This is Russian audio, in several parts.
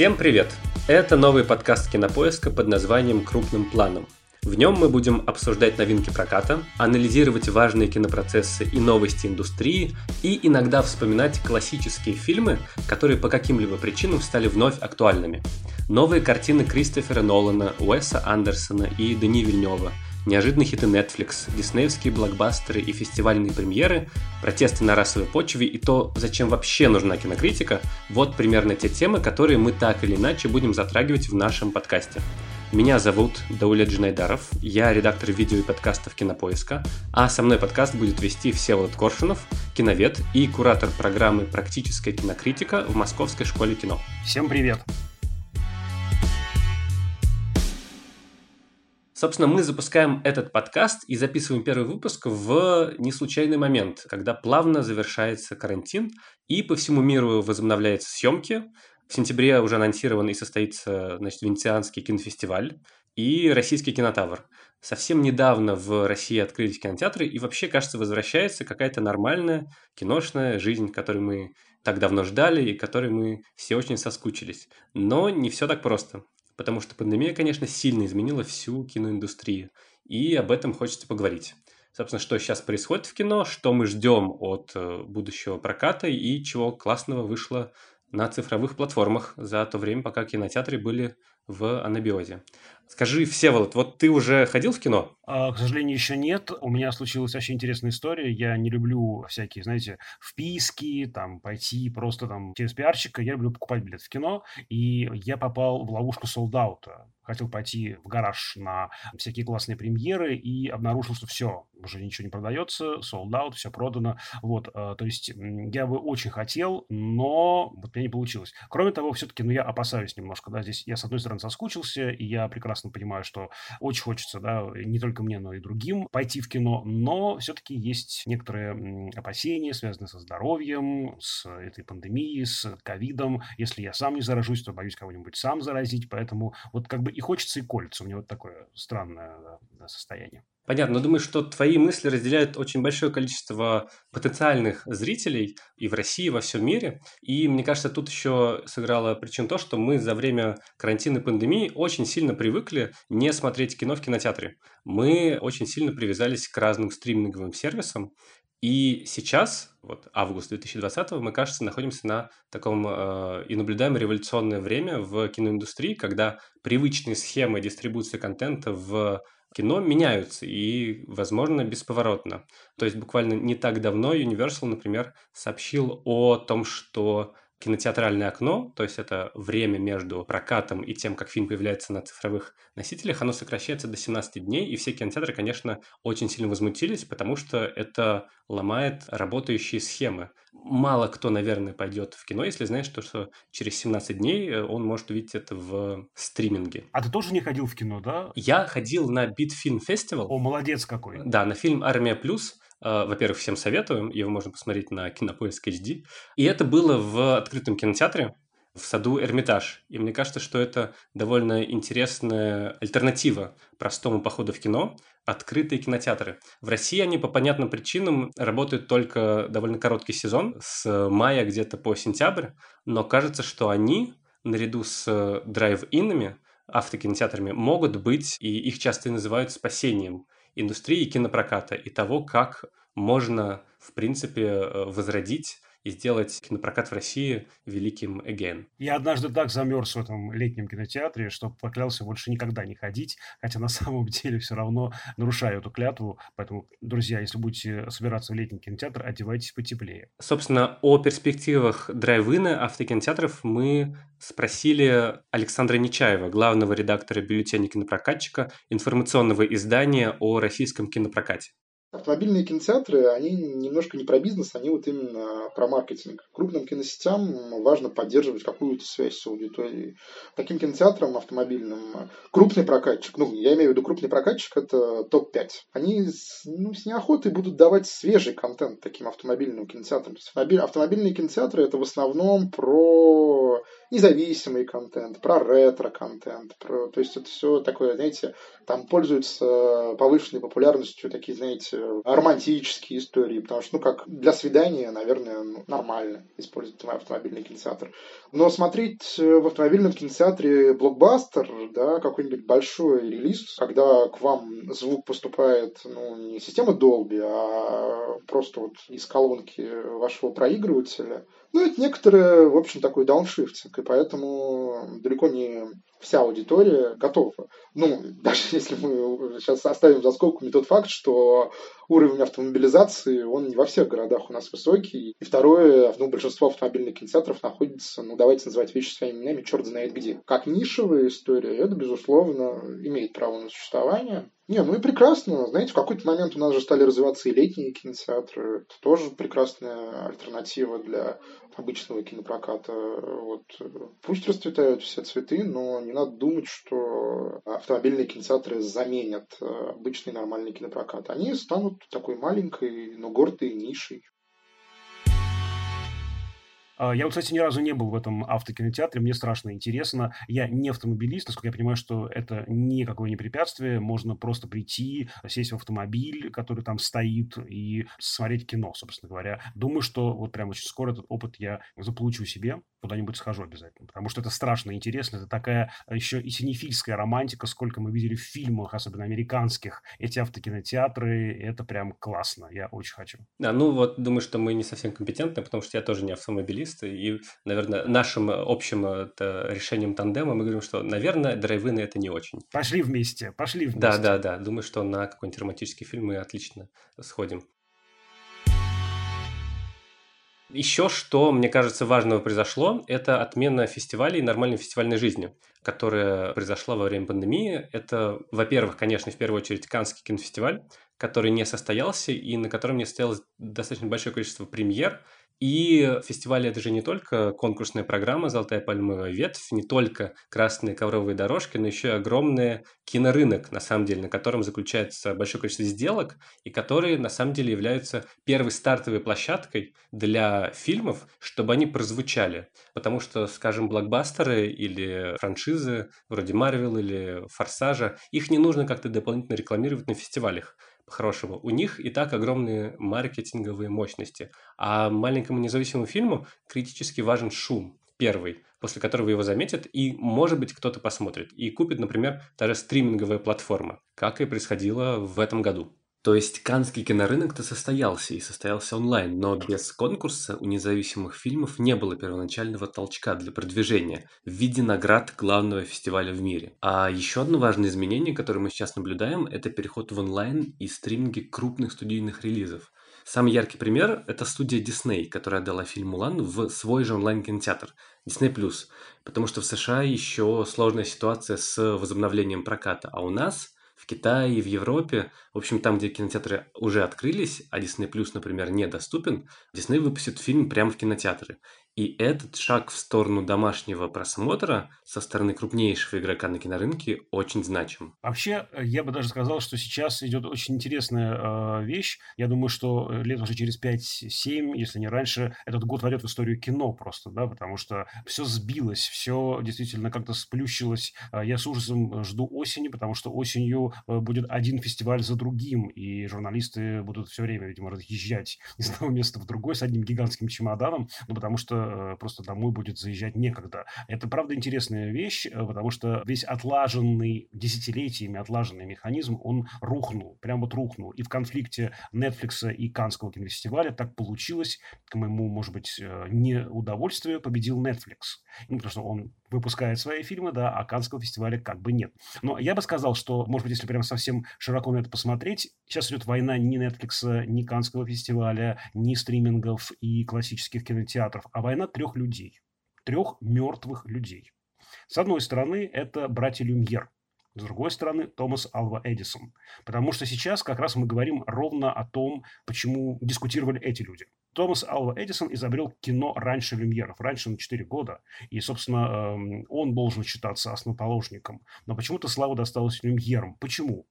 Всем привет! Это новый подкаст Кинопоиска под названием «Крупным планом». В нем мы будем обсуждать новинки проката, анализировать важные кинопроцессы и новости индустрии и иногда вспоминать классические фильмы, которые по каким-либо причинам стали вновь актуальными. Новые картины Кристофера Нолана, Уэса Андерсона и Дани Вильнева – неожиданные хиты Netflix, диснеевские блокбастеры и фестивальные премьеры, протесты на расовой почве и то, зачем вообще нужна кинокритика, вот примерно те темы, которые мы так или иначе будем затрагивать в нашем подкасте. Меня зовут Даулет Джинайдаров, я редактор видео и подкастов Кинопоиска, а со мной подкаст будет вести Всеволод Коршунов, киновед и куратор программы «Практическая кинокритика» в Московской школе кино. Всем привет! Собственно, мы запускаем этот подкаст и записываем первый выпуск в неслучайный момент, когда плавно завершается карантин и по всему миру возобновляются съемки. В сентябре уже анонсирован и состоится значит, Венецианский кинофестиваль и Российский кинотавр. Совсем недавно в России открылись кинотеатры, и вообще, кажется, возвращается какая-то нормальная киношная жизнь, которую мы так давно ждали и которой мы все очень соскучились. Но не все так просто потому что пандемия, конечно, сильно изменила всю киноиндустрию, и об этом хочется поговорить. Собственно, что сейчас происходит в кино, что мы ждем от э, будущего проката и чего классного вышло на цифровых платформах за то время, пока кинотеатры были в анабиозе. Скажи, Всеволод, вот ты уже ходил в кино? А, к сожалению, еще нет. У меня случилась очень интересная история. Я не люблю всякие, знаете, вписки, там, пойти просто там через пиарщика. Я люблю покупать билет в кино. И я попал в ловушку солдаута хотел пойти в гараж на всякие классные премьеры и обнаружил, что все, уже ничего не продается, sold out, все продано. Вот, э, то есть я бы очень хотел, но вот мне не получилось. Кроме того, все-таки, ну, я опасаюсь немножко, да, здесь я, с одной стороны, соскучился, и я прекрасно понимаю, что очень хочется, да, не только мне, но и другим пойти в кино, но все-таки есть некоторые опасения, связанные со здоровьем, с этой пандемией, с ковидом. Если я сам не заражусь, то боюсь кого-нибудь сам заразить, поэтому вот как бы и хочется, и колется. У меня вот такое странное да, состояние. Понятно, но думаю, что твои мысли разделяют очень большое количество потенциальных зрителей и в России, и во всем мире. И мне кажется, тут еще сыграла причин то, что мы за время карантина и пандемии очень сильно привыкли не смотреть кино в кинотеатре. Мы очень сильно привязались к разным стриминговым сервисам, и сейчас, вот август 2020, мы, кажется, находимся на таком э, и наблюдаем революционное время в киноиндустрии, когда привычные схемы дистрибуции контента в кино меняются и, возможно, бесповоротно. То есть буквально не так давно Universal, например, сообщил о том, что кинотеатральное окно, то есть это время между прокатом и тем, как фильм появляется на цифровых носителях, оно сокращается до 17 дней, и все кинотеатры, конечно, очень сильно возмутились, потому что это ломает работающие схемы. Мало кто, наверное, пойдет в кино, если знает, что, что через 17 дней э, он может увидеть это в стриминге. А ты тоже не ходил в кино, да? Я ходил на Битфильм фестивал. О, молодец какой. Да, на фильм «Армия плюс», во-первых, всем советую, его можно посмотреть на Кинопоиск HD. И это было в открытом кинотеатре в саду Эрмитаж. И мне кажется, что это довольно интересная альтернатива простому походу в кино, открытые кинотеатры. В России они по понятным причинам работают только довольно короткий сезон, с мая где-то по сентябрь, но кажется, что они наряду с драйв-инами, автокинотеатрами, могут быть, и их часто называют спасением индустрии кинопроката и того, как можно, в принципе, э, возродить и сделать кинопрокат в России великим again. Я однажды так замерз в этом летнем кинотеатре, что поклялся больше никогда не ходить, хотя на самом деле все равно нарушаю эту клятву. Поэтому, друзья, если будете собираться в летний кинотеатр, одевайтесь потеплее. Собственно, о перспективах драйв-ина автокинотеатров мы спросили Александра Нечаева, главного редактора бюллетеня кинопрокатчика, информационного издания о российском кинопрокате. Автомобильные кинотеатры, они немножко не про бизнес, они вот именно про маркетинг. Крупным киносетям важно поддерживать какую-то связь с аудиторией. Таким кинотеатрам автомобильным крупный прокатчик, ну, я имею в виду крупный прокатчик, это топ-5. Они ну, с неохотой будут давать свежий контент таким автомобильным кинотеатрам. Автомобильные кинотеатры это в основном про независимый контент, про ретро-контент. Про... То есть это все такое, знаете, там пользуются повышенной популярностью такие, знаете, романтические истории, потому что, ну, как для свидания, наверное, ну, нормально использовать автомобильный кинотеатр. Но смотреть в автомобильном кинотеатре блокбастер, да, какой-нибудь большой релиз, когда к вам звук поступает, ну, не система Dolby, а просто вот из колонки вашего проигрывателя, ну, это некоторые, в общем, такой дауншифтинг, и поэтому далеко не вся аудитория готова. Ну, даже если мы сейчас оставим за скобками тот факт, что уровень автомобилизации, он не во всех городах у нас высокий. И второе, ну, большинство автомобильных кинотеатров находится, ну, давайте называть вещи своими именами, черт знает где. Как нишевая история, это, безусловно, имеет право на существование. Не, ну и прекрасно. Знаете, в какой-то момент у нас же стали развиваться и летние кинотеатры. Это тоже прекрасная альтернатива для обычного кинопроката. Вот. Пусть расцветают все цветы, но не надо думать, что автомобильные кинотеатры заменят обычный нормальный кинопрокат. Они станут такой маленькой, но гордой нишей. А, я кстати, ни разу не был в этом автокинотеатре, мне страшно интересно. Я не автомобилист, насколько я понимаю, что это никакое не препятствие. Можно просто прийти, сесть в автомобиль, который там стоит, и смотреть кино, собственно говоря. Думаю, что вот прямо очень скоро этот опыт я заполучу себе, куда-нибудь схожу обязательно. Потому что это страшно интересно. Это такая еще и синефильская романтика, сколько мы видели в фильмах, особенно американских. Эти автокинотеатры, это прям классно. Я очень хочу. Да, ну вот думаю, что мы не совсем компетентны, потому что я тоже не автомобилист и, наверное, нашим общим это, решением тандема мы говорим, что, наверное, драйвины это не очень. Пошли вместе, пошли вместе. Да, да, да. Думаю, что на какой-нибудь романтический фильм мы отлично сходим. Еще что, мне кажется, важного произошло, это отмена фестивалей нормальной фестивальной жизни, которая произошла во время пандемии. Это, во-первых, конечно, в первую очередь Каннский кинофестиваль, который не состоялся и на котором не состоялось достаточно большое количество премьер, и фестиваль это же не только конкурсная программа «Золотая пальмовая ветвь», не только красные ковровые дорожки, но еще и огромный кинорынок, на самом деле, на котором заключается большое количество сделок, и которые, на самом деле, являются первой стартовой площадкой для фильмов, чтобы они прозвучали. Потому что, скажем, блокбастеры или франшизы, вроде Марвел или Форсажа, их не нужно как-то дополнительно рекламировать на фестивалях хорошего. У них и так огромные маркетинговые мощности. А маленькому независимому фильму критически важен шум. Первый, после которого его заметят, и, может быть, кто-то посмотрит. И купит, например, даже стриминговая платформа, как и происходило в этом году. То есть Каннский кинорынок-то состоялся и состоялся онлайн, но без конкурса у независимых фильмов не было первоначального толчка для продвижения в виде наград главного фестиваля в мире. А еще одно важное изменение, которое мы сейчас наблюдаем, это переход в онлайн и стриминги крупных студийных релизов. Самый яркий пример – это студия Disney, которая отдала фильм «Мулан» в свой же онлайн-кинотеатр Disney+. Потому что в США еще сложная ситуация с возобновлением проката, а у нас – Китае в Европе, в общем, там, где кинотеатры уже открылись, а Disney Plus, например, недоступен, Disney выпустит фильм прямо в кинотеатры. И этот шаг в сторону домашнего просмотра со стороны крупнейшего игрока на кинорынке очень значим. Вообще, э, я бы даже сказал, что сейчас идет очень интересная э, вещь. Я думаю, что э, лет уже через 5-7, если не раньше, этот год войдет в историю кино просто, да, потому что все сбилось, все действительно как-то сплющилось. Э, я с ужасом жду осени, потому что осенью будет один фестиваль за другим, и журналисты будут все время, видимо, разъезжать из одного места в другой с одним гигантским чемоданом, ну, потому что Э, просто домой будет заезжать некогда. Это, правда, интересная вещь, э, потому что весь отлаженный, десятилетиями отлаженный механизм, он рухнул, прям вот рухнул. И в конфликте Netflix и Канского кинофестиваля так получилось, к моему, может быть, э, неудовольствию, победил Netflix. Ну, потому что он выпускает свои фильмы, да, а Канского фестиваля как бы нет. Но я бы сказал, что, может быть, если прям совсем широко на это посмотреть, сейчас идет война ни Netflix, ни Канского фестиваля, ни стримингов и классических кинотеатров, а война трех людей, трех мертвых людей. С одной стороны, это братья Люмьер, с другой стороны, Томас Алва Эдисон. Потому что сейчас как раз мы говорим ровно о том, почему дискутировали эти люди. Томас Алва Эдисон изобрел кино раньше Люмьеров, раньше на 4 года. И, собственно, эм, он должен считаться основоположником. Но почему-то слава досталась Люмьерам. Почему?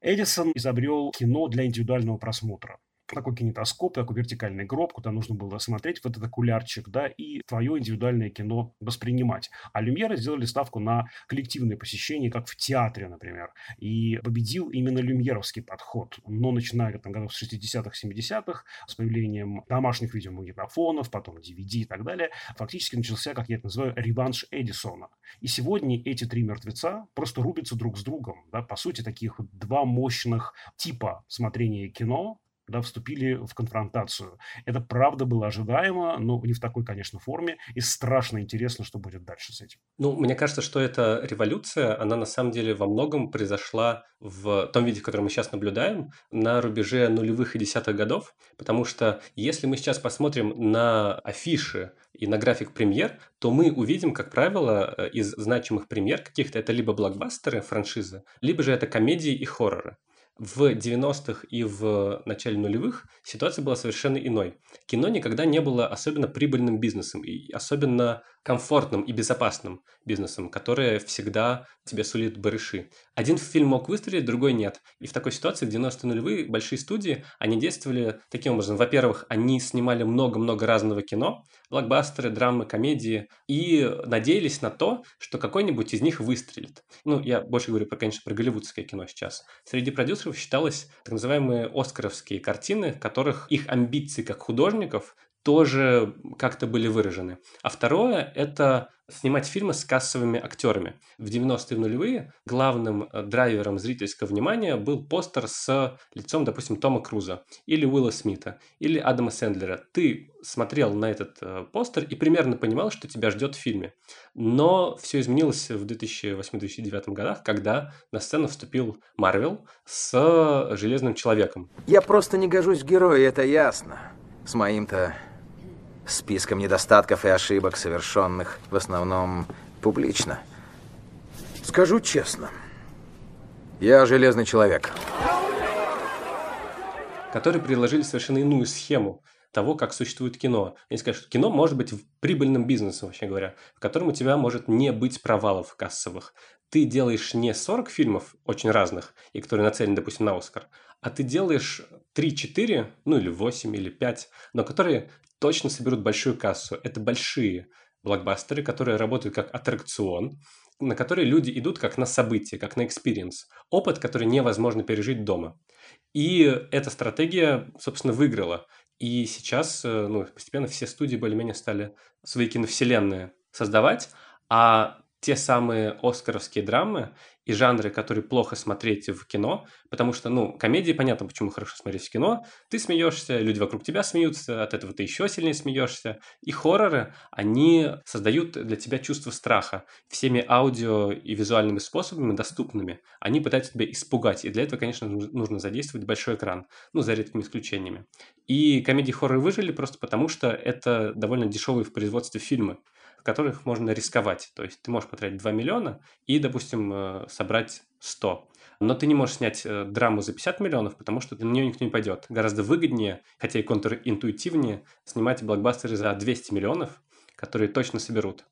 Эдисон изобрел кино для индивидуального просмотра. Такой кинетоскоп, такой вертикальный гроб, куда нужно было смотреть в этот окулярчик, да, и твое индивидуальное кино воспринимать. А Люмьеры сделали ставку на коллективное посещение, как в театре, например. И победил именно люмьеровский подход. Но начиная там, годов с 60-х, 70-х, с появлением домашних видеомагнитофонов, потом DVD и так далее, фактически начался, как я это называю, реванш Эдисона. И сегодня эти три мертвеца просто рубятся друг с другом. Да? По сути, таких два мощных типа смотрения кино, да, вступили в конфронтацию. Это правда было ожидаемо, но не в такой, конечно, форме. И страшно интересно, что будет дальше с этим. Ну, мне кажется, что эта революция, она на самом деле во многом произошла в том виде, в котором мы сейчас наблюдаем, на рубеже нулевых и десятых годов. Потому что если мы сейчас посмотрим на афиши и на график премьер, то мы увидим, как правило, э, из значимых премьер каких-то это либо блокбастеры, франшизы, либо же это комедии и хорроры в 90-х и в начале нулевых ситуация была совершенно иной. Кино никогда не было особенно прибыльным бизнесом и особенно комфортным и безопасным бизнесом, которое всегда тебе сулит барыши. Один фильм мог выстрелить, другой нет. И в такой ситуации в 90-е нулевые большие студии, они действовали таким образом. Во-первых, они снимали много-много разного кино, блокбастеры, драмы, комедии, и надеялись на то, что какой-нибудь из них выстрелит. Ну, я больше говорю, про, конечно, про голливудское кино сейчас. Среди продюсеров считалось так называемые оскаровские картины, в которых их амбиции как художников тоже как-то были выражены. А второе – это снимать фильмы с кассовыми актерами. В 90-е нулевые главным э, драйвером зрительского внимания был постер с лицом, допустим, Тома Круза или Уилла Смита или Адама Сэндлера. Ты смотрел на этот э, постер и примерно понимал, что тебя ждет в фильме. Но все изменилось в 2008-2009 годах, когда на сцену вступил Марвел с Железным Человеком. Я просто не гожусь в герои, это ясно. С моим-то списком недостатков и ошибок, совершенных в основном публично. Скажу честно, я железный человек. Которые предложили совершенно иную схему того, как существует кино. Они скажут, что кино может быть прибыльным бизнесом, вообще говоря, в котором у тебя может не быть провалов кассовых. Ты делаешь не 40 фильмов очень разных, и которые нацелены, допустим, на Оскар, а ты делаешь 3-4, ну или 8, или 5, но которые точно соберут большую кассу. Это большие блокбастеры, которые работают как аттракцион, на которые люди идут как на событие, как на experience. Опыт, который невозможно пережить дома. И эта стратегия, собственно, выиграла. И сейчас э, ну, постепенно все студии более-менее стали свои киновселенные создавать, а те самые оскаровские драмы и жанры, которые плохо смотреть в кино, потому что, ну, комедии, понятно, почему хорошо смотреть в кино, ты смеешься, люди вокруг тебя смеются, от этого ты еще сильнее смеешься, и хорроры, они создают для тебя чувство страха всеми аудио и визуальными способами доступными, они пытаются тебя испугать, и для этого, конечно, нужно задействовать большой экран, ну, за редкими исключениями. И комедии-хорроры выжили просто потому, что это довольно дешевые в производстве фильмы, которых можно рисковать. То есть ты можешь потратить 2 миллиона и, допустим, э, собрать 100. Но ты не можешь снять э, драму за 50 миллионов, потому что на нее никто не пойдет. Гораздо выгоднее, хотя и контринтуитивнее, снимать блокбастеры за 200 миллионов, которые точно соберут.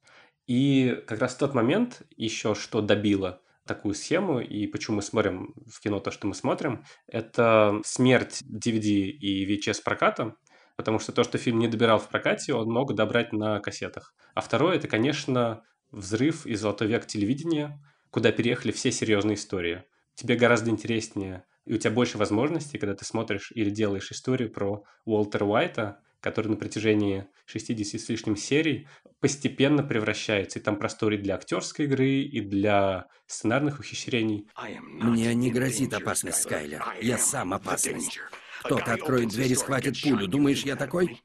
И как раз в тот момент еще что добило такую схему, и почему мы смотрим в кино то, что мы смотрим, это смерть DVD и VHS проката, потому что то, что фильм не добирал в прокате, он мог добрать на кассетах. А второе, это, конечно, взрыв и золотой век телевидения, куда переехали все серьезные истории. Тебе гораздо интереснее, и у тебя больше возможностей, когда ты смотришь или делаешь историю про Уолтера Уайта, который на протяжении 60 с лишним серий постепенно превращается. И там простор и для актерской игры, и для сценарных ухищрений. Мне не грозит опасность, Скайлер. Я сам опасность. Кто-то откроет дверь и схватит пулю. Думаешь, я такой?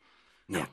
Нет.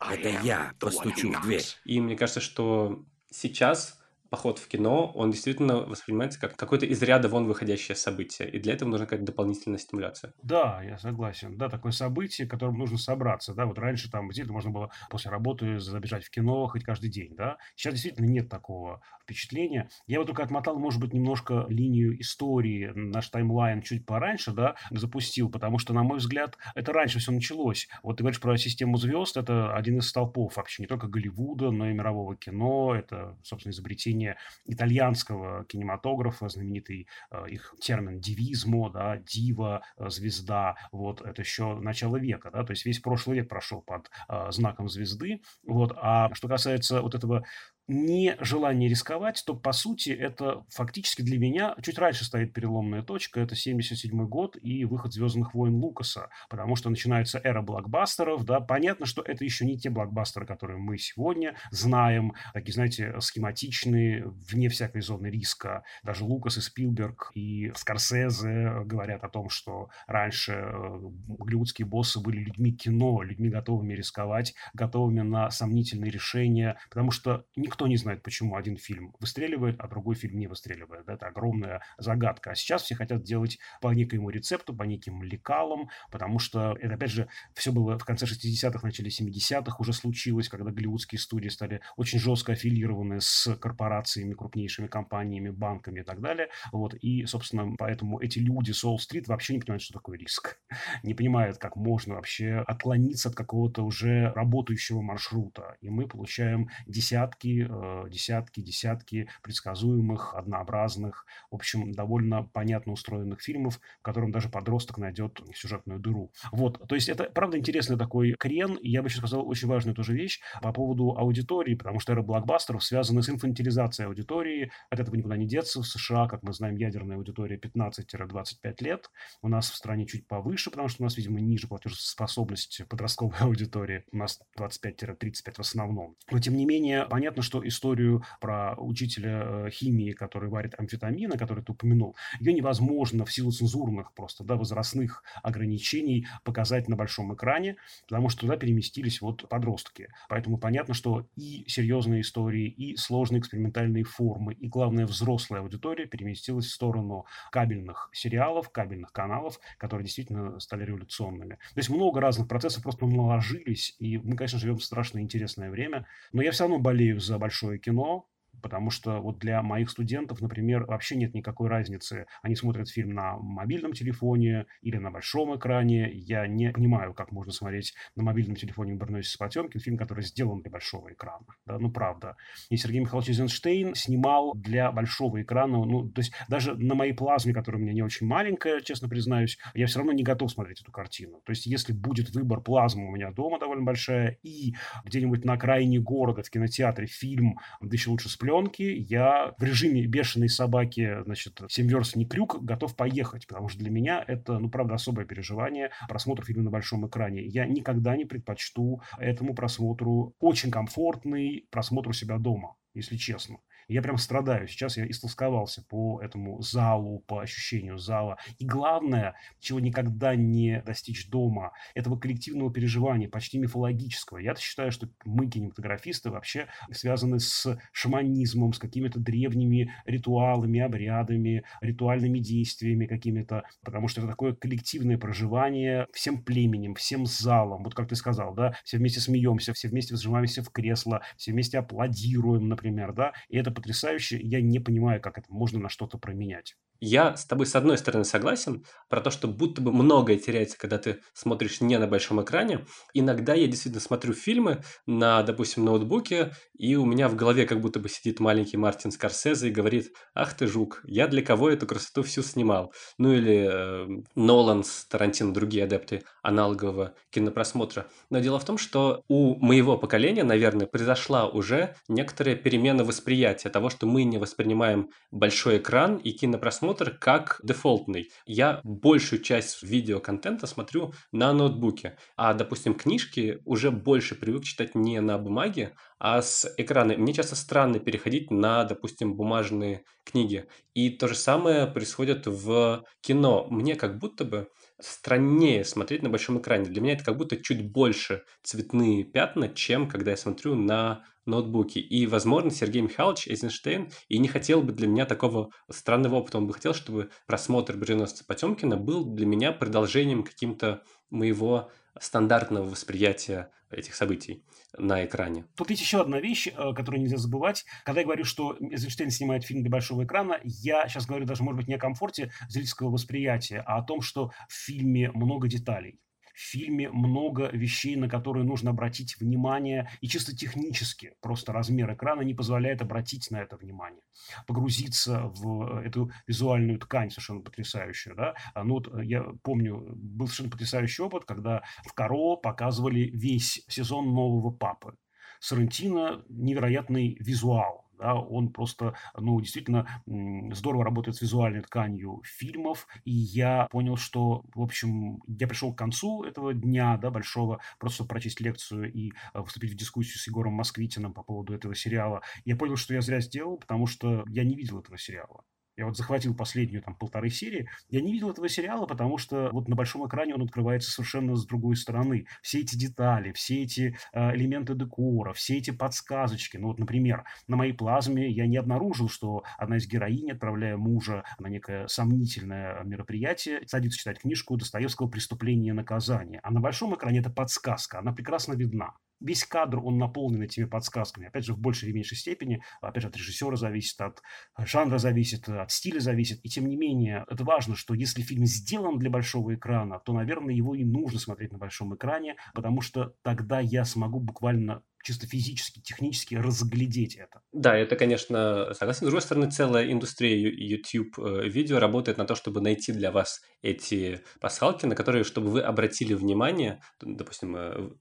Это я постучу в дверь. И мне кажется, что сейчас поход в кино, он действительно воспринимается как какое-то из ряда вон выходящее событие. И для этого нужна какая-то дополнительная стимуляция. Да, я согласен. Да, такое событие, которым нужно собраться. Да, вот раньше там действительно можно было после работы забежать в кино хоть каждый день. Да? Сейчас действительно нет такого впечатления. Я вот только отмотал, может быть, немножко линию истории, наш таймлайн чуть пораньше, да, запустил, потому что, на мой взгляд, это раньше все началось. Вот ты говоришь про систему звезд, это один из столпов вообще не только Голливуда, но и мирового кино, это, собственно, изобретение поистине итальянского кинематографа, знаменитый э, их термин «дивизмо», да, «дива», э, «звезда», вот, это еще начало века, да, то есть весь прошлый век прошел под э, знаком звезды, вот, а что касается вот этого не желание рисковать, то, по сути, это фактически для меня чуть раньше стоит переломная точка. Это 77 год и выход «Звездных войн» Лукаса, потому что начинается эра блокбастеров, да, понятно, что это еще не те блокбастеры, которые мы сегодня знаем, такие, знаете, схематичные, вне всякой зоны риска. Даже Лукас и Спилберг и Скорсезе говорят о том, что раньше э, голливудские боссы были людьми кино, людьми готовыми рисковать, готовыми на сомнительные решения, потому что никто никто не знает, почему один фильм выстреливает, а другой фильм не выстреливает. Это огромная загадка. А сейчас все хотят делать по некоему рецепту, по неким лекалам, потому что это, опять же, все было в конце 60-х, начале 70-х уже случилось, когда голливудские студии стали очень жестко аффилированы с корпорациями, крупнейшими компаниями, банками и так далее. Вот. И, собственно, поэтому эти люди с Уолл-стрит вообще не понимают, что такое риск. Не понимают, как можно вообще отклониться от какого-то уже работающего маршрута. И мы получаем десятки десятки, десятки предсказуемых, однообразных, в общем, довольно понятно устроенных фильмов, в котором даже подросток найдет сюжетную дыру. Вот, то есть это, правда, интересный такой крен, я бы еще сказал очень важную тоже вещь по поводу аудитории, потому что эра блокбастеров связана с инфантилизацией аудитории, от этого никуда не деться. В США, как мы знаем, ядерная аудитория 15-25 лет, у нас в стране чуть повыше, потому что у нас, видимо, ниже платежеспособность подростковой аудитории, у нас 25-35 в основном. Но, тем не менее, понятно, что историю про учителя э, химии, который варит амфетамины, который ты упомянул, ее невозможно в силу цензурных просто, да, возрастных ограничений показать на большом экране, потому что туда переместились вот подростки. Поэтому понятно, что и серьезные истории, и сложные экспериментальные формы, и, главное, взрослая аудитория переместилась в сторону кабельных сериалов, кабельных каналов, которые действительно стали революционными. То есть много разных процессов просто наложились, и мы, конечно, живем в страшно интересное время, но я все равно болею за большое кино, потому что вот для моих студентов, например, вообще нет никакой разницы. Они смотрят фильм на мобильном телефоне или на большом экране. Я не понимаю, как можно смотреть на мобильном телефоне «Барносис Потемкин», фильм, который сделан для большого экрана. Да, ну, правда. И Сергей Михайлович Эйзенштейн снимал для большого экрана, ну, то есть даже на моей плазме, которая у меня не очень маленькая, честно признаюсь, я все равно не готов смотреть эту картину. То есть если будет выбор плазмы у меня дома довольно большая и где-нибудь на окраине города в кинотеатре фильм, да еще лучше с пленки, я в режиме бешеной собаки, значит, 7 верст не крюк, готов поехать, потому что для меня это, ну, правда, особое переживание просмотр фильма на большом экране. Я никогда не предпочту этому просмотру очень комфортный просмотр у себя дома если честно. Я прям страдаю. Сейчас я истолсковался по этому залу, по ощущению зала. И главное, чего никогда не достичь дома, этого коллективного переживания, почти мифологического. Я считаю, что мы, кинематографисты, вообще связаны с шаманизмом, с какими-то древними ритуалами, обрядами, ритуальными действиями какими-то, потому что это такое коллективное проживание всем племенем, всем залом. Вот как ты сказал, да, все вместе смеемся, все вместе вжимаемся в кресло, все вместе аплодируем, например, да, и это потрясающе. Я не понимаю, как это можно на что-то променять. Я с тобой с одной стороны согласен про то, что будто бы многое теряется, когда ты смотришь не на большом экране. Иногда я действительно смотрю фильмы на, допустим, ноутбуке, и у меня в голове как будто бы сидит маленький Мартин Скорсезе и говорит, ах ты жук, я для кого эту красоту всю снимал? Ну или э, Нолан с Тарантино, другие адепты аналогового кинопросмотра. Но дело в том, что у моего поколения, наверное, произошла уже некоторая перемена восприятия того, что мы не воспринимаем большой экран и кинопросмотр просмотр как дефолтный. Я большую часть видеоконтента смотрю на ноутбуке, а, допустим, книжки уже больше привык читать не на бумаге, а с экрана. Мне часто странно переходить на, допустим, бумажные книги. И то же самое происходит в кино. Мне как будто бы страннее смотреть на большом экране. Для меня это как будто чуть больше цветные пятна, чем когда я смотрю на ноутбуке. И, возможно, Сергей Михайлович Эйзенштейн и не хотел бы для меня такого странного опыта. Он бы хотел, чтобы просмотр «Броненосца Потемкина» был для меня продолжением каким-то моего стандартного восприятия этих событий на экране. Тут есть еще одна вещь, э, которую нельзя забывать. Когда я говорю, что Эйзенштейн снимает фильм для большого экрана, я сейчас говорю даже, может быть, не о комфорте зрительского восприятия, а о том, что в фильме много деталей в фильме много вещей, на которые нужно обратить внимание, и чисто технически просто размер экрана не позволяет обратить на это внимание, погрузиться в эту визуальную ткань совершенно потрясающую. Да? А, ну вот я помню, был совершенно потрясающий опыт, когда в Каро показывали весь сезон нового папы. Сарантино невероятный визуал, да, он просто, ну, действительно здорово работает с визуальной тканью фильмов, и я понял, что, в общем, я пришел к концу этого дня, да, большого, просто прочесть лекцию и э, вступить в дискуссию с Егором Москвитиным по поводу этого сериала. Я понял, что я зря сделал, потому что я не видел этого сериала. Я вот захватил последнюю там полторы серии. Я не видел этого сериала, потому что вот на большом экране он открывается совершенно с другой стороны. Все эти детали, все эти э, элементы декора, все эти подсказочки. Ну вот, например, на моей плазме я не обнаружил, что одна из героинь, отправляя мужа на некое сомнительное мероприятие, садится читать книжку Достоевского «Преступление и наказание». А на большом экране это подсказка, она прекрасно видна весь кадр, он наполнен этими подсказками. Опять же, в большей или меньшей степени, опять же, от режиссера зависит, от жанра зависит, от стиля зависит. И тем не менее, это важно, что если фильм сделан для большого экрана, то, наверное, его и нужно смотреть на большом экране, потому что тогда я смогу буквально чисто физически, технически разглядеть это. Да, это, конечно, согласен. С другой стороны, целая индустрия YouTube-видео э, работает на то, чтобы найти для вас эти пасхалки, на которые, чтобы вы обратили внимание, допустим,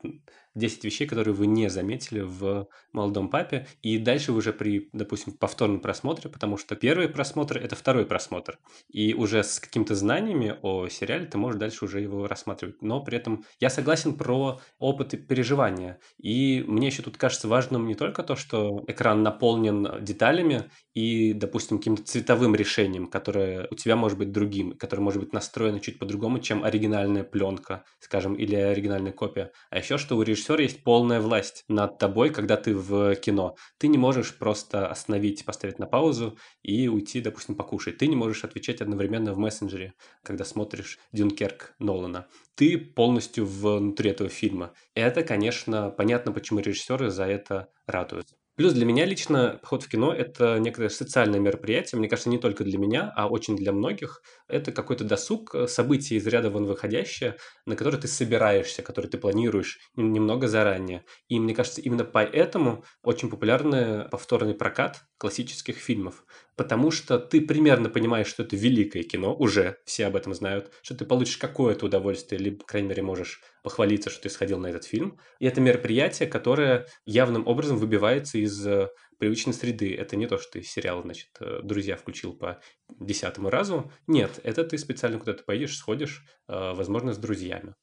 10 э, вещей, которые вы не заметили в «Молодом папе», и дальше уже при, допустим, повторном просмотре, потому что первый просмотр – это второй просмотр, и уже с какими-то знаниями о сериале ты можешь дальше уже его рассматривать. Но при этом я согласен про опыт переживания, и мне еще тут кажется важным не только то, что экран наполнен деталями и, допустим, каким-то цветовым решением, которое у тебя может быть другим, которое может быть настроено чуть по-другому, чем оригинальная пленка, скажем, или оригинальная копия. А еще, что у режиссера есть полная власть над тобой, когда ты в кино. Ты не можешь просто остановить, поставить на паузу и уйти, допустим, покушать. Ты не можешь отвечать одновременно в мессенджере, когда смотришь Дюнкерк Нолана. Ты полностью внутри этого фильма. И это, конечно, понятно, почему режиссеры за это радуются. Плюс для меня лично поход в кино – это некое социальное мероприятие. Мне кажется, не только для меня, а очень для многих. Это какой-то досуг, э, событие из ряда вон выходящее, на которое ты собираешься, которое ты планируешь немного заранее. И мне кажется, именно поэтому очень популярный повторный прокат классических фильмов. Потому что ты примерно понимаешь, что это великое кино, уже все об этом знают, что ты получишь какое-то удовольствие, либо, по крайней мере, можешь похвалиться, что ты сходил на этот фильм. И это мероприятие, которое явным образом выбивается из э, привычной среды. Это не то, что ты сериал, значит, э, «Друзья» включил по десятому разу. Нет, это ты специально куда-то поедешь, сходишь, э, возможно, с друзьями.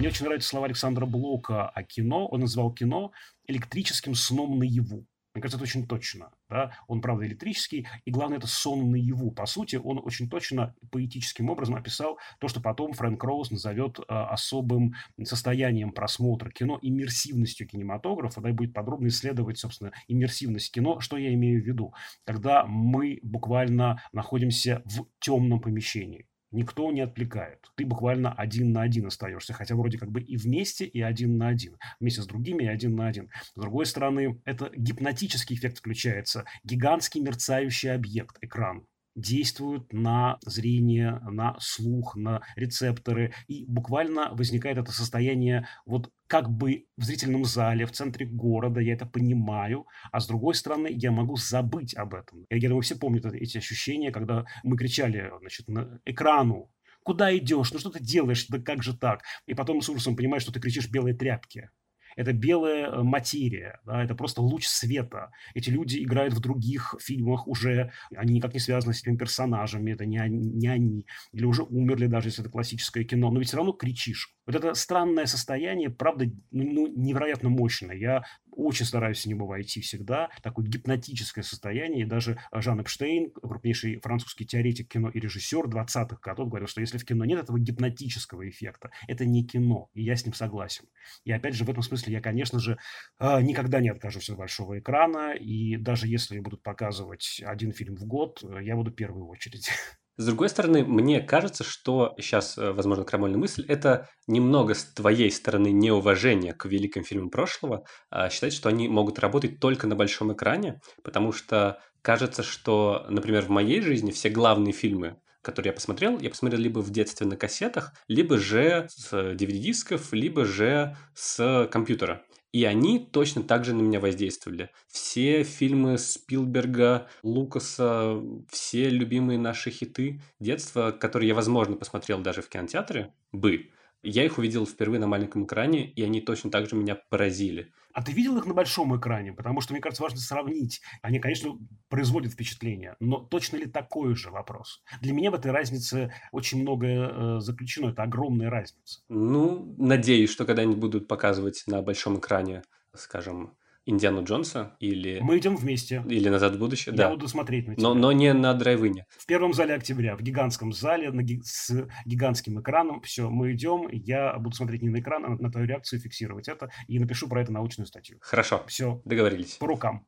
Мне очень нравятся слова Александра Блока о кино. Он назвал кино электрическим сном наяву. Мне кажется, это очень точно. Да? Он, правда, электрический, и главное, это сон наяву. По сути, он очень точно поэтическим образом описал то, что потом Фрэнк Роуз назовет э, особым состоянием просмотра кино, иммерсивностью кинематографа, да, и будет подробно исследовать, собственно, иммерсивность кино. Что я имею в виду? Когда мы буквально находимся в темном помещении никто не отвлекает. Ты буквально один на один остаешься, хотя вроде как бы и вместе, и один на один. Вместе с другими и один на один. С другой стороны, это гипнотический эффект включается. Гигантский мерцающий объект, экран, действуют на зрение, на слух, на рецепторы. И буквально возникает это состояние вот как бы в зрительном зале, в центре города, я это понимаю, а с другой стороны, я могу забыть об этом. Я, думаю, все помнят эти ощущения, когда мы кричали значит, на экрану, куда идешь, ну что ты делаешь, да как же так? И потом с ужасом понимаешь, что ты кричишь белой тряпке это белая э, материя, да, это просто луч света. Эти люди играют в других фильмах уже, они никак не связаны с этими персонажами, это не, не они, или уже умерли даже, если это классическое кино, но ведь все равно кричишь. Вот это странное состояние, правда, ну, ну невероятно мощное. Я очень стараюсь в него войти всегда. Такое гипнотическое состояние. И даже Жан Эпштейн, крупнейший французский теоретик кино и режиссер 20-х годов, говорил, что если в кино нет этого гипнотического эффекта, это не кино. И я с ним согласен. И опять же, в этом смысле я, конечно же, а, никогда не откажусь от большого экрана. И даже если будут показывать один фильм в год, я буду в первую очередь. С другой стороны, мне кажется, что сейчас, э, возможно, крамольная мысль, это немного с твоей стороны неуважение к великим фильмам прошлого, а считать, что они могут работать только на большом экране, потому что кажется, что, например, в моей жизни все главные фильмы которые я посмотрел, я посмотрел либо в детстве на кассетах, либо же с DVD-дисков, либо же с компьютера. И они точно так же на меня воздействовали. Все фильмы Спилберга, Лукаса, все любимые наши хиты детства, которые я, возможно, посмотрел даже в кинотеатре, бы, я их увидел впервые на маленьком экране, и они точно так же меня поразили. А ты видел их на большом экране? Потому что, мне кажется, важно сравнить. Они, конечно, производят впечатление, но точно ли такой же вопрос? Для меня в этой разнице очень многое э, заключено. Это огромная разница. Ну, надеюсь, что когда-нибудь будут показывать на большом экране, скажем, Индиану Джонса или... Мы идем вместе. Или «Назад в будущее», Я да. буду смотреть на тебя. Но, но не на драйвине. В первом зале октября, в гигантском зале на ги- с гигантским экраном. Все, мы идем. Я буду смотреть не на экран, а на твою реакцию, фиксировать это. И напишу про это научную статью. Хорошо, Все, договорились. по рукам.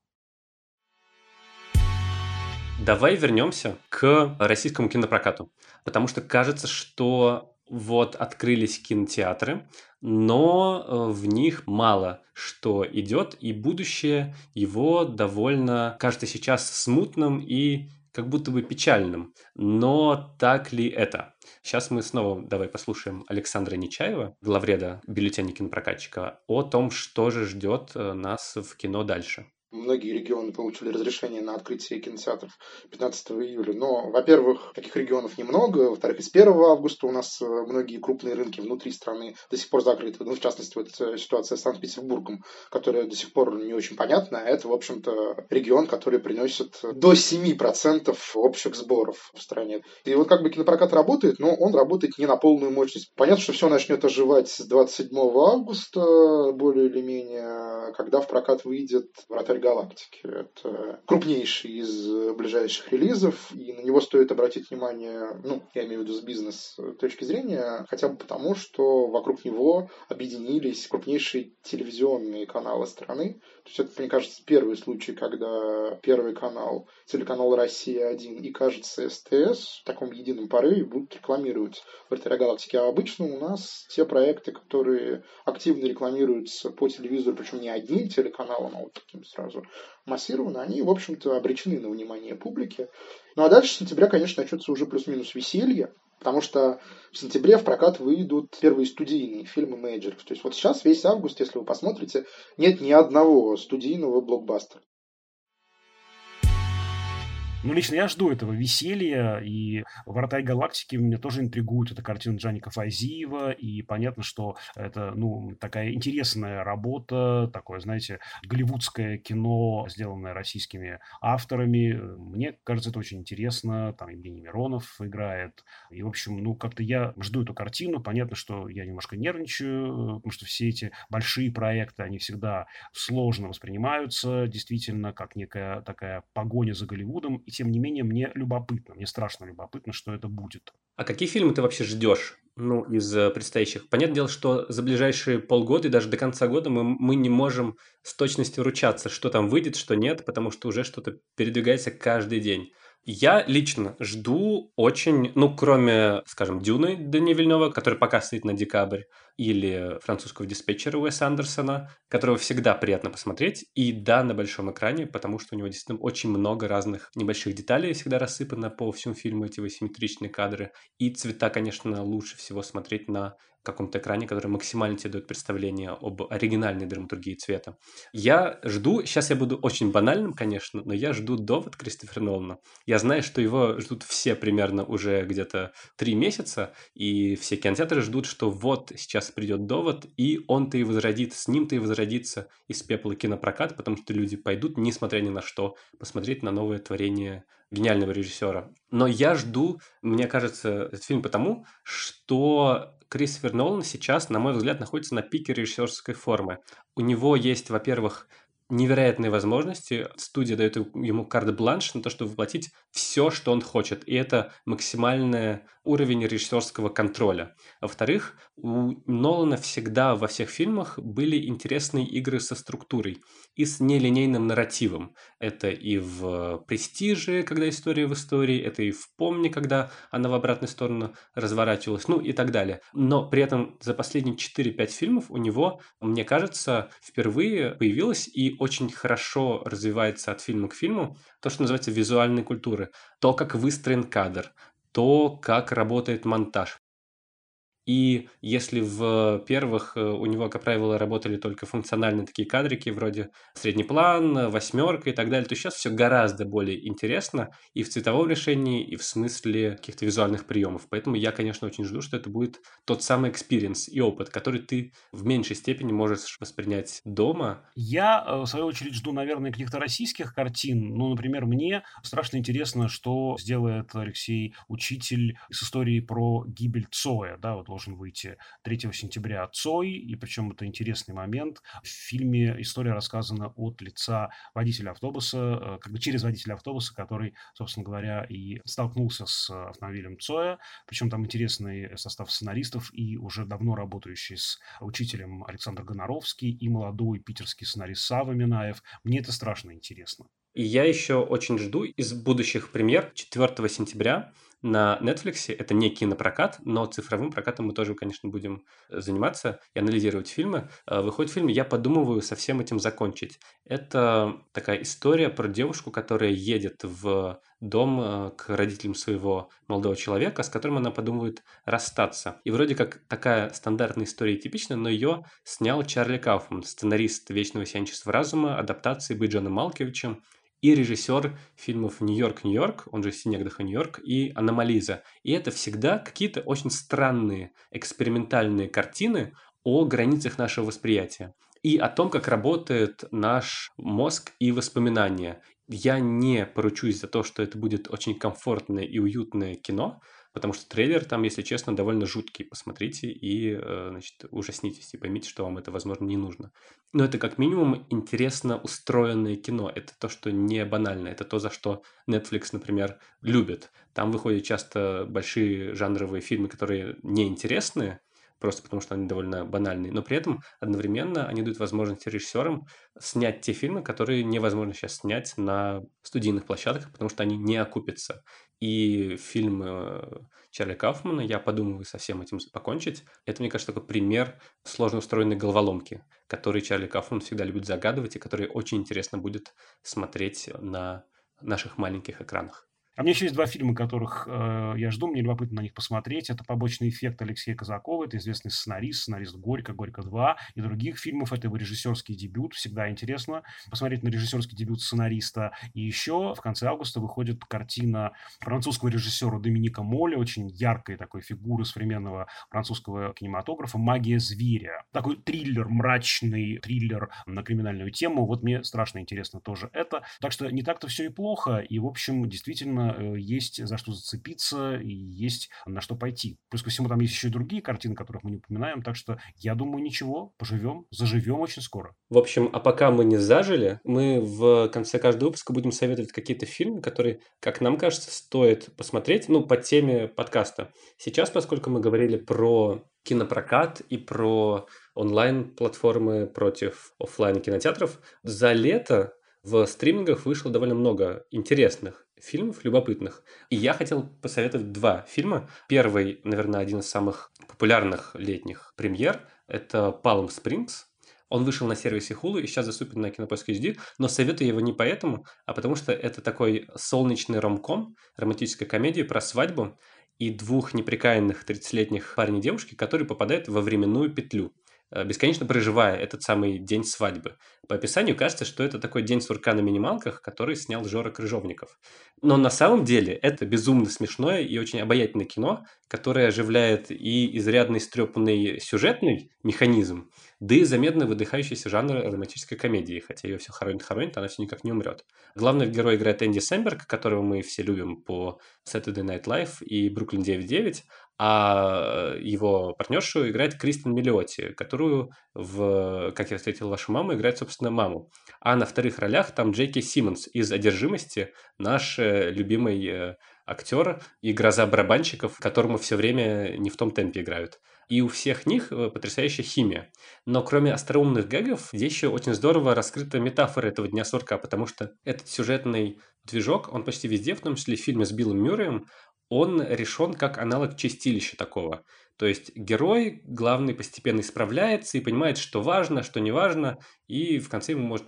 Давай вернемся к российскому кинопрокату. Потому что кажется, что вот открылись кинотеатры, но э, в них мало что идет, и будущее его довольно кажется сейчас смутным и как будто бы печальным. Но так ли это? Сейчас мы снова давай послушаем Александра Нечаева, главреда бюллетеня кинопрокатчика, о том, что же ждет э, нас в кино дальше. Многие регионы получили разрешение на открытие кинотеатров 15 июля. Но, во-первых, таких регионов немного. Во-вторых, с 1 августа у нас э, многие крупные рынки внутри страны до сих пор закрыты. Ну, в частности, вот ситуация с Санкт-Петербургом, которая до сих пор не очень понятна. А Это, в общем-то, регион, который приносит до 7% общих сборов в стране. И вот как бы кинопрокат работает, но он работает не на полную мощность. Понятно, что все начнет оживать с 27 августа, более или менее, когда в прокат выйдет «Вратарь галактики». Это крупнейший из ближайших релизов, и на него стоит обратить внимание, ну, я имею в виду с бизнес точки зрения, хотя бы потому, что вокруг него объединились крупнейшие телевизионные каналы страны. То есть это, мне кажется, первый случай, когда Первый канал, телеканал «Россия-1» и, кажется, СТС в таком едином порыве будут рекламировать «Вратаря галактики». А обычно у нас те проекты, которые активно рекламируются по телевизору, причем не одним телеканалом, а вот таким сразу массированно, они, в общем-то, обречены на внимание публики. Ну а дальше с сентября, конечно, начнется уже плюс-минус веселье, потому что в сентябре в прокат выйдут первые студийные фильмы мейджеров. То есть вот сейчас весь август, если вы посмотрите, нет ни одного студийного блокбастера. Ну, лично я жду этого веселья, и «Вратарь галактики» меня тоже интригует. Это картина Джаника Файзиева, и понятно, что это, ну, такая интересная работа, такое, знаете, голливудское кино, сделанное российскими авторами. Мне кажется, это очень интересно. Там Евгений Миронов играет. И, в общем, ну, как-то я жду эту картину. Понятно, что я немножко нервничаю, потому что все эти большие проекты, они всегда сложно воспринимаются, действительно, как некая такая погоня за Голливудом. И тем не менее, мне любопытно, мне страшно любопытно, что это будет. А какие фильмы ты вообще ждешь? Ну, из э, предстоящих. Понятное дело, что за ближайшие полгода и даже до конца года мы, мы не можем с точностью ручаться, что там выйдет, что нет, потому что уже что-то передвигается каждый день. Я лично жду очень, ну, кроме, скажем, Дюны Дани Вильнева, который пока стоит на декабрь, или французского диспетчера Уэса Андерсона, которого всегда приятно посмотреть, и да, на большом экране, потому что у него действительно очень много разных небольших деталей всегда рассыпано по всему фильму, эти асимметричные кадры, и цвета, конечно, лучше всего смотреть на каком-то экране, который максимально тебе дает представление об оригинальной драматургии цвета. Я жду, сейчас я буду очень банальным, конечно, но я жду довод Кристофера Нолана. Я знаю, что его ждут все примерно уже где-то три месяца, и все кинотеатры ждут, что вот сейчас придет довод, и он-то и возродит, с ним-то и возродится из пепла кинопрокат, потому что люди пойдут, несмотря ни на что, посмотреть на новое творение гениального режиссера. Но я жду, мне кажется, этот фильм потому, что Кристофер Нолан сейчас, на мой взгляд, находится на пике режиссерской формы. У него есть, во-первых, невероятные возможности. Студия дает ему карт-бланш на то, чтобы воплотить все, что он хочет. И это максимальный уровень режиссерского контроля. Во-вторых, у Нолана всегда во всех фильмах были интересные игры со структурой и с нелинейным нарративом. Это и в «Престиже», когда история в истории, это и в «Помни», когда она в обратную сторону разворачивалась, ну и так далее. Но при этом за последние 4-5 фильмов у него, мне кажется, впервые появилось и очень хорошо развивается от фильма к фильму то, что называется визуальной культуры. То, как выстроен кадр, то, как работает монтаж. И если в первых э, у него, как правило, работали только функциональные такие кадрики, вроде средний план, восьмерка и так далее, то сейчас все гораздо более интересно и в цветовом решении, и в смысле каких-то визуальных приемов. Поэтому я, конечно, очень жду, что это будет тот самый experience и опыт, который ты в меньшей степени можешь воспринять дома. Я, э, в свою очередь, жду, наверное, каких-то российских картин. Ну, например, мне страшно интересно, что сделает Алексей Учитель с историей про гибель Цоя, да, вот должен выйти 3 сентября Цой, и причем это интересный момент. В фильме история рассказана от лица водителя автобуса, э, как бы через водителя автобуса, который, собственно говоря, и столкнулся с автомобилем Цоя. Причем там интересный состав сценаристов и уже давно работающий с учителем Александр Гоноровский и молодой питерский сценарист Сава Минаев. Мне это страшно интересно. И я еще очень жду из будущих премьер 4 сентября на Netflix. Это не кинопрокат, но цифровым прокатом мы тоже, конечно, будем заниматься и анализировать фильмы. Э, выходит фильм, я подумываю со всем этим закончить. Это такая история про девушку, которая едет в дом э, к родителям своего молодого человека, с которым она подумывает расстаться. И вроде как такая стандартная история типичная, но ее снял Чарли Кауфман, сценарист «Вечного сианчества разума», адаптации Бейджана Малкевичем и режиссер фильмов «Нью-Йорк, Нью-Йорк», он же «Синегдаха, Нью-Йорк» и «Аномализа». И это всегда какие-то очень странные экспериментальные картины о границах нашего восприятия и о том, как работает наш мозг и воспоминания. Я не поручусь за то, что это будет очень комфортное и уютное кино, потому что трейлер там, если честно, довольно жуткий. Посмотрите и, э, значит, ужаснитесь и поймите, что вам это, возможно, не нужно. Но это как минимум интересно устроенное кино. Это то, что не банально. Это то, за что Netflix, например, любит. Там выходят часто большие жанровые фильмы, которые неинтересные, просто потому что они довольно банальные, но при этом одновременно они дают возможность режиссерам снять те фильмы, которые невозможно сейчас снять на студийных площадках, потому что они не окупятся. И фильм э, Чарли Кауфмана «Я подумываю со всем этим покончить» — это, мне кажется, такой пример сложно устроенной головоломки, который Чарли Кауфман всегда любит загадывать и который очень интересно будет смотреть на наших маленьких экранах. А мне еще есть два фильма, которых э, я жду, мне любопытно на них посмотреть. Это «Побочный эффект» Алексея Казакова, это известный сценарист, сценарист «Горько», «Горько 2» и других фильмов. Это его режиссерский дебют, всегда интересно посмотреть на режиссерский дебют сценариста. И еще в конце августа выходит картина французского режиссера Доминика Моля, очень яркой такой фигуры современного французского кинематографа «Магия зверя». Такой триллер, мрачный триллер на криминальную тему. Вот мне страшно интересно тоже это. Так что не так-то все и плохо. И, в общем, действительно Э, есть за что зацепиться и есть на что пойти. Плюс ко всему там есть еще и другие картины, которых мы не упоминаем, так что я думаю, ничего, поживем, заживем очень скоро. В общем, а пока мы не зажили, мы в конце каждого выпуска будем советовать какие-то фильмы, которые, как нам кажется, стоит посмотреть, ну, по теме подкаста. Сейчас, поскольку мы говорили про кинопрокат и про онлайн-платформы против офлайн кинотеатров, за лето в стримингах вышло довольно много интересных фильмов любопытных. И я хотел посоветовать два фильма. Первый, наверное, один из самых популярных летних премьер – это Palm Springs. Он вышел на сервисе Hulu и сейчас доступен на Кинопоиск HD, но советую его не поэтому, а потому что это такой солнечный ромком, романтическая комедия про свадьбу и двух неприкаянных 30-летних парней девушки, которые попадают во временную петлю – бесконечно проживая этот самый день свадьбы. По описанию кажется, что это такой день сурка на минималках, который снял Жора Крыжовников. Но на самом деле это безумно смешное и очень обаятельное кино, которое оживляет и изрядно истрепанный сюжетный механизм, да и заметно выдыхающийся жанр романтической комедии, хотя ее все хоронит-хоронит, она все никак не умрет. Главный герой играет Энди Сэмберг, которого мы все любим по Saturday Night Live и Бруклин 9.9, а его партнершу играет Кристин Миллиотти, которую в «Как я встретил вашу маму» играет, собственно, маму. А на вторых ролях там Джеки Симмонс из «Одержимости», наш э, любимый э, актер и гроза барабанщиков, которому все время не в том темпе играют. И у всех них э, потрясающая химия. Но кроме остроумных гэгов, здесь еще очень здорово раскрыта метафора этого Дня сурка, потому что этот сюжетный движок, он почти везде, в том числе в фильме с Биллом Мюрреем, он решен как аналог чистилища такого. То есть герой главный постепенно исправляется и понимает, что важно, что не важно, и в конце ему может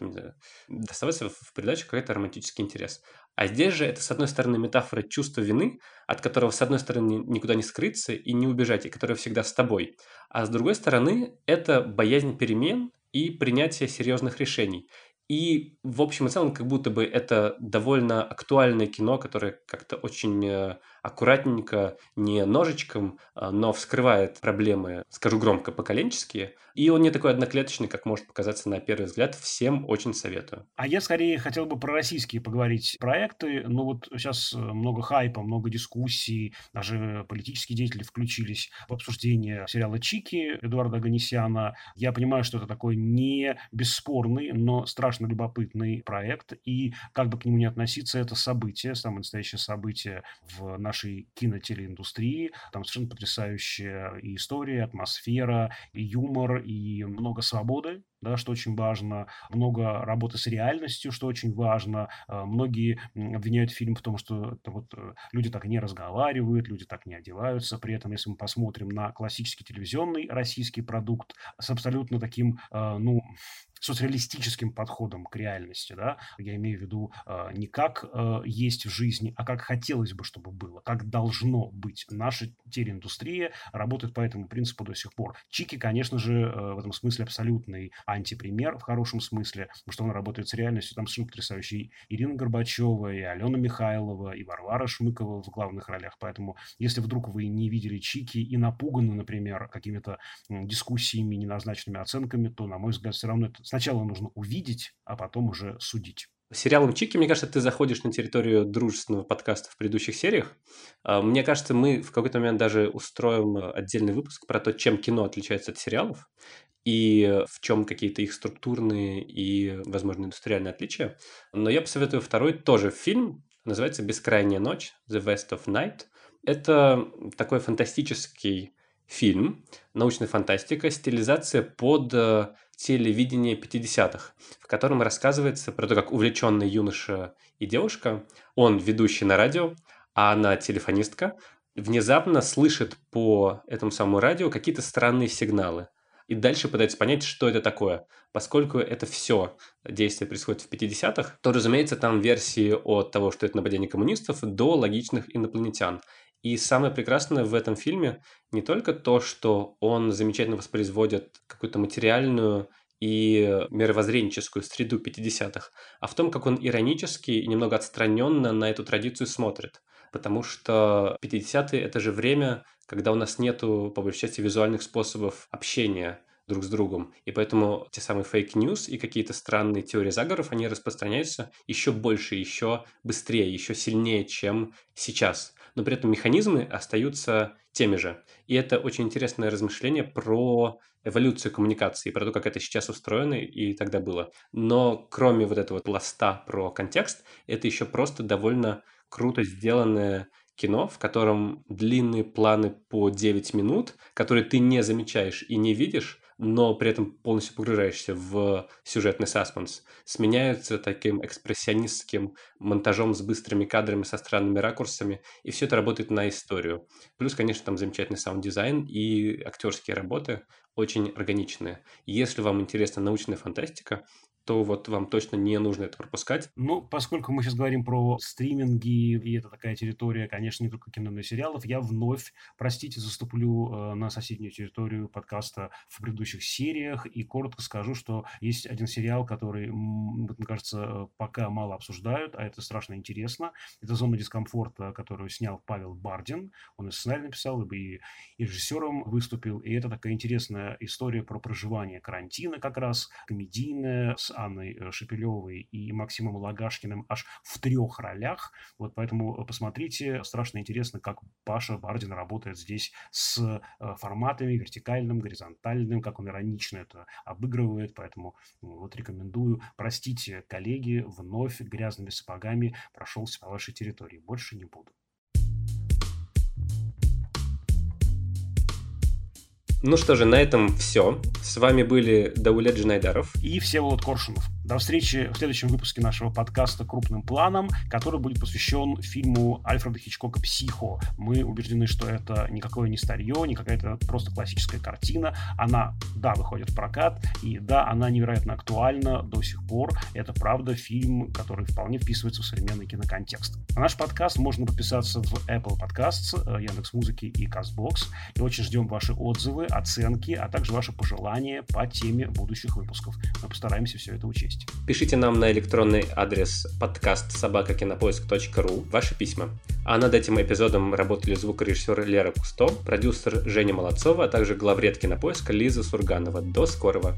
доставаться в придачу какой-то романтический интерес. А здесь же это, с одной стороны, метафора чувства вины, от которого, с одной стороны, никуда не скрыться и не убежать, и которое всегда с тобой. А с другой стороны, это боязнь перемен и принятие серьезных решений. И в общем и целом, как будто бы это довольно актуальное кино, которое как-то очень э, аккуратненько, не ножичком, а, но вскрывает проблемы, скажу громко, поколенческие. И он не такой одноклеточный, как может показаться на первый взгляд. Всем очень советую. А я скорее хотел бы про российские поговорить проекты. Ну вот сейчас э, много хайпа, много дискуссий, даже политические деятели включились в обсуждение сериала «Чики» Эдуарда Аганесяна. Я понимаю, что это такой не бесспорный, но страшно любопытный проект. И как бы к нему не относиться, это событие, самое настоящее событие в нашей нашей кинотелеиндустрии. Там совершенно потрясающая и история, атмосфера, и юмор, и много свободы, да, что очень важно, много работы с реальностью, что очень важно. А, многие обвиняют фильм в том, что вот э, люди так не разговаривают, люди так не одеваются. При этом, если мы посмотрим на классический телевизионный российский продукт с абсолютно таким, а, ну, социалистическим подходом к реальности, да, я имею в виду э, не как э, есть в жизни, а как хотелось бы, чтобы было, как должно быть. Наша телеиндустрия работает по этому принципу до сих пор. Чики, конечно же, э, в этом смысле абсолютный антипример в хорошем смысле, потому что он работает с реальностью. Там совершенно потрясающие Ирина Горбачева, и Алена Михайлова, и Варвара Шмыкова в главных ролях. Поэтому, если вдруг вы не видели Чики и напуганы, например, какими-то дискуссиями, неназначенными оценками, то, на мой взгляд, все равно это сначала нужно увидеть, а потом уже судить. Сериалом Чики, мне кажется, ты заходишь на территорию дружественного подкаста в предыдущих сериях. А, мне кажется, мы в какой-то момент даже устроим отдельный выпуск про то, чем кино отличается от сериалов и в чем какие-то их структурные и, возможно, индустриальные отличия. Но я посоветую второй тоже фильм, называется «Бескрайняя ночь», «The West of Night». Это такой фантастический фильм, научная фантастика, стилизация под э, телевидение 50-х, в котором рассказывается про то, как увлеченный юноша и девушка, он ведущий на радио, а она телефонистка, внезапно слышит по этому самому радио какие-то странные сигналы. И дальше пытается понять, что это такое. Поскольку это все действие происходит в 50-х, то, разумеется, там версии от того, что это нападение коммунистов, до логичных инопланетян. И самое прекрасное в этом фильме не только то, что он замечательно воспроизводит какую-то материальную и мировоззренческую среду 50-х, а в том, как он иронически и немного отстраненно на эту традицию смотрит. Потому что 50-е – это же время, когда у нас нету, по большей части, визуальных способов общения друг с другом. И поэтому те самые fake news и какие-то странные теории заговоров, они распространяются еще больше, еще быстрее, еще сильнее, чем сейчас но при этом механизмы остаются теми же. И это очень интересное размышление про эволюцию коммуникации, про то, как это сейчас устроено и тогда было. Но кроме вот этого пласта про контекст, это еще просто довольно круто сделанное кино, в котором длинные планы по 9 минут, которые ты не замечаешь и не видишь, но при этом полностью погружаешься в сюжетный саспенс, сменяются таким экспрессионистским монтажом с быстрыми кадрами, со странными ракурсами, и все это работает на историю. Плюс, конечно, там замечательный саунд-дизайн и актерские работы очень органичные. Если вам интересна научная фантастика, то вот вам точно не нужно это пропускать. Ну, поскольку мы сейчас говорим про стриминги, и это такая территория, конечно, не только кино, но и сериалов, я вновь, простите, заступлю э, на соседнюю территорию подкаста в предыдущих сериях и коротко скажу, что есть один сериал, который, мне кажется, пока мало обсуждают, а это страшно интересно. Это «Зона дискомфорта», которую снял Павел Бардин. Он и сценарий написал, и, и режиссером выступил. И это такая интересная история про проживание карантина как раз, комедийная, с Анной э, Шепелевой и Максимом Лагашкиным аж в трех ролях. Вот поэтому посмотрите, страшно интересно, как Паша Бардин работает здесь с э, форматами, вертикальным, горизонтальным, как он иронично это обыгрывает. Поэтому вот рекомендую. Простите, коллеги, вновь грязными сапогами прошелся по вашей территории. Больше не буду. Ну что же, на этом все. С вами были Даулет Джинайдаров и Всеволод Коршунов. До встречи в следующем выпуске нашего подкаста «Крупным планом», который будет посвящен фильму Альфреда Хичкока «Психо». Мы убеждены, что это никакое не старье, не какая-то просто классическая картина. Она, да, выходит в прокат, и да, она невероятно актуальна до сих пор. Это, правда, фильм, который вполне вписывается в современный киноконтекст. На наш подкаст можно подписаться в Apple Podcasts, э, Яндекс.Музыки и CastBox. И очень ждем ваши отзывы, оценки, а также ваши пожелания по теме будущих выпусков. Мы постараемся все это учесть. Пишите нам на электронный адрес подкаст собакакинопоиск.ру ваши письма. А над этим эпизодом работали звукорежиссер Лера Кусто, продюсер Женя Молодцова, а также главред кинопоиска Лиза Сурганова. До скорого!